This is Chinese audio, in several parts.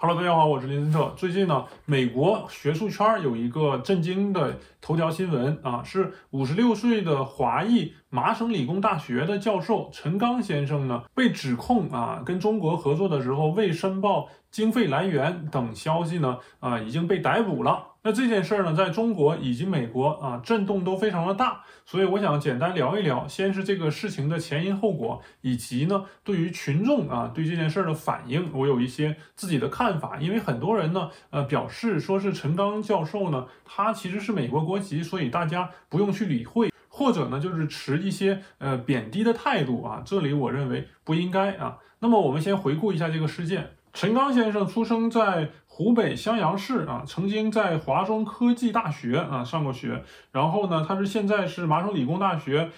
Hello，大家好，我是林森特。最近呢，美国学术圈有一个震惊的头条新闻啊，是五十六岁的华裔麻省理工大学的教授陈刚先生呢，被指控啊，跟中国合作的时候未申报经费来源等消息呢，啊，已经被逮捕了。那这件事儿呢，在中国以及美国啊，震动都非常的大，所以我想简单聊一聊，先是这个事情的前因后果，以及呢，对于群众啊，对这件事儿的反应，我有一些自己的看法。因为很多人呢，呃，表示说是陈刚教授呢，他其实是美国国籍，所以大家不用去理会，或者呢，就是持一些呃贬低的态度啊。这里我认为不应该啊。那么我们先回顾一下这个事件。陈刚先生出生在湖北襄阳市啊，曾经在华中科技大学啊上过学，然后呢，他是现在是麻省理工大学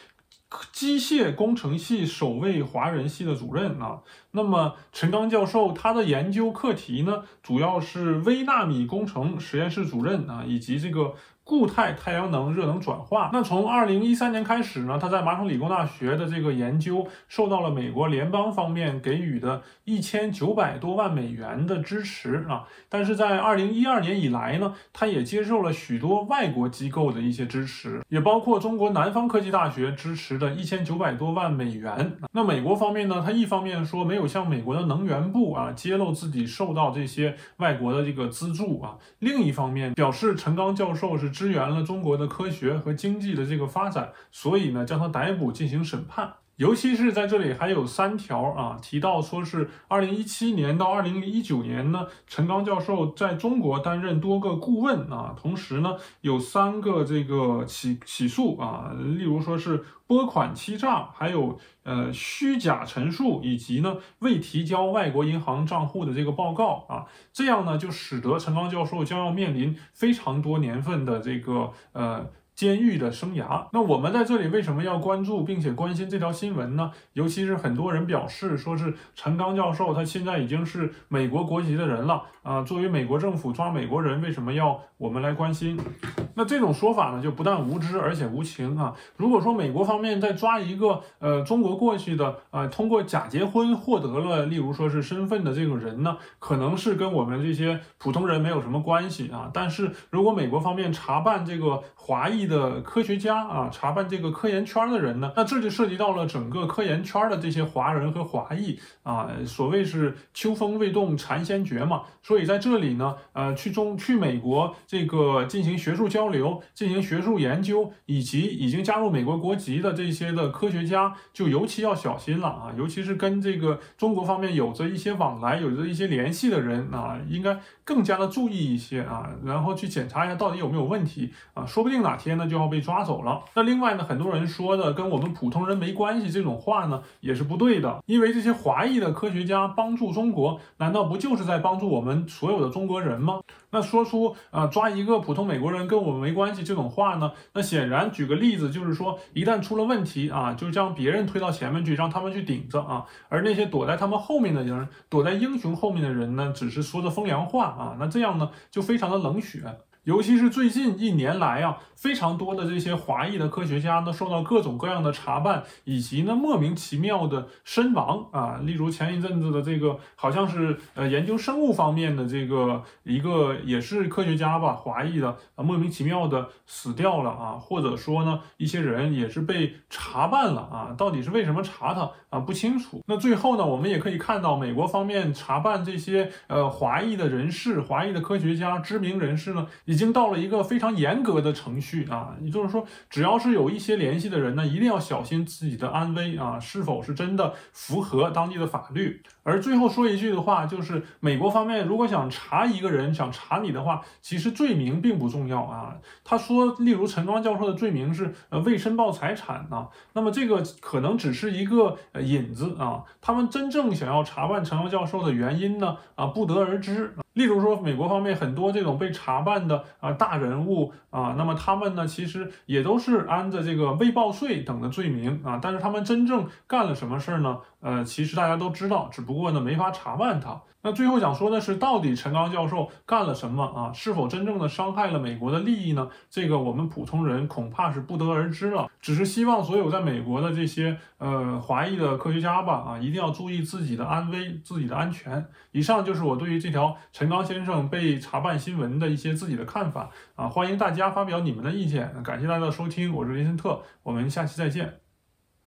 机械工程系首位华人系的主任啊。那么陈刚教授他的研究课题呢，主要是微纳米工程实验室主任啊，以及这个。固态太阳能热能转化。那从二零一三年开始呢，他在麻省理工大学的这个研究受到了美国联邦方面给予的一千九百多万美元的支持啊。但是在二零一二年以来呢，他也接受了许多外国机构的一些支持，也包括中国南方科技大学支持的一千九百多万美元。那美国方面呢，他一方面说没有有向美国的能源部啊揭露自己受到这些外国的这个资助啊，另一方面表示陈刚教授是。支援了中国的科学和经济的这个发展，所以呢，将他逮捕进行审判。尤其是在这里还有三条啊，提到说是二零一七年到二零一九年呢，陈刚教授在中国担任多个顾问啊，同时呢有三个这个起起诉啊，例如说是拨款欺诈，还有呃虚假陈述，以及呢未提交外国银行账户的这个报告啊，这样呢就使得陈刚教授将要面临非常多年份的这个呃。监狱的生涯。那我们在这里为什么要关注并且关心这条新闻呢？尤其是很多人表示说是陈刚教授，他现在已经是美国国籍的人了啊。作为美国政府抓美国人，为什么要我们来关心？那这种说法呢，就不但无知，而且无情啊！如果说美国方面在抓一个呃中国过去的呃通过假结婚获得了，例如说是身份的这种人呢，可能是跟我们这些普通人没有什么关系啊。但是如果美国方面查办这个华裔的科学家啊，查办这个科研圈的人呢，那这就涉及到了整个科研圈的这些华人和华裔啊。所谓是秋风未动蝉先觉嘛，所以在这里呢，呃，去中去美国这个进行学术。交流进行学术研究，以及已经加入美国国籍的这些的科学家，就尤其要小心了啊！尤其是跟这个中国方面有着一些往来、有着一些联系的人啊，应该更加的注意一些啊，然后去检查一下到底有没有问题啊，说不定哪天呢就要被抓走了。那另外呢，很多人说的跟我们普通人没关系这种话呢，也是不对的，因为这些华裔的科学家帮助中国，难道不就是在帮助我们所有的中国人吗？那说出啊抓一个普通美国人跟我。我们没关系这种话呢？那显然，举个例子，就是说，一旦出了问题啊，就将别人推到前面去，让他们去顶着啊。而那些躲在他们后面的人，躲在英雄后面的人呢，只是说着风凉话啊。那这样呢，就非常的冷血。尤其是最近一年来啊，非常多的这些华裔的科学家呢，受到各种各样的查办，以及呢莫名其妙的身亡啊。例如前一阵子的这个，好像是呃研究生物方面的这个一个也是科学家吧，华裔的啊莫名其妙的死掉了啊。或者说呢，一些人也是被查办了啊，到底是为什么查他啊不清楚。那最后呢，我们也可以看到美国方面查办这些呃华裔的人士、华裔的科学家、知名人士呢。已经到了一个非常严格的程序啊，也就是说，只要是有一些联系的人呢，一定要小心自己的安危啊，是否是真的符合当地的法律。而最后说一句的话，就是美国方面如果想查一个人，想查你的话，其实罪名并不重要啊。他说，例如陈庄教授的罪名是呃未申报财产啊，那么这个可能只是一个呃引子啊。他们真正想要查办陈庄教授的原因呢啊，不得而知。例如说，美国方面很多这种被查办的啊大人物啊，那么他们呢，其实也都是安着这个未报税等的罪名啊，但是他们真正干了什么事儿呢？呃，其实大家都知道，只不过。过呢没法查办他。那最后想说的是，到底陈刚教授干了什么啊？是否真正的伤害了美国的利益呢？这个我们普通人恐怕是不得而知了。只是希望所有在美国的这些呃华裔的科学家吧，啊，一定要注意自己的安危、自己的安全。以上就是我对于这条陈刚先生被查办新闻的一些自己的看法啊，欢迎大家发表你们的意见。感谢大家的收听，我是林森特，我们下期再见。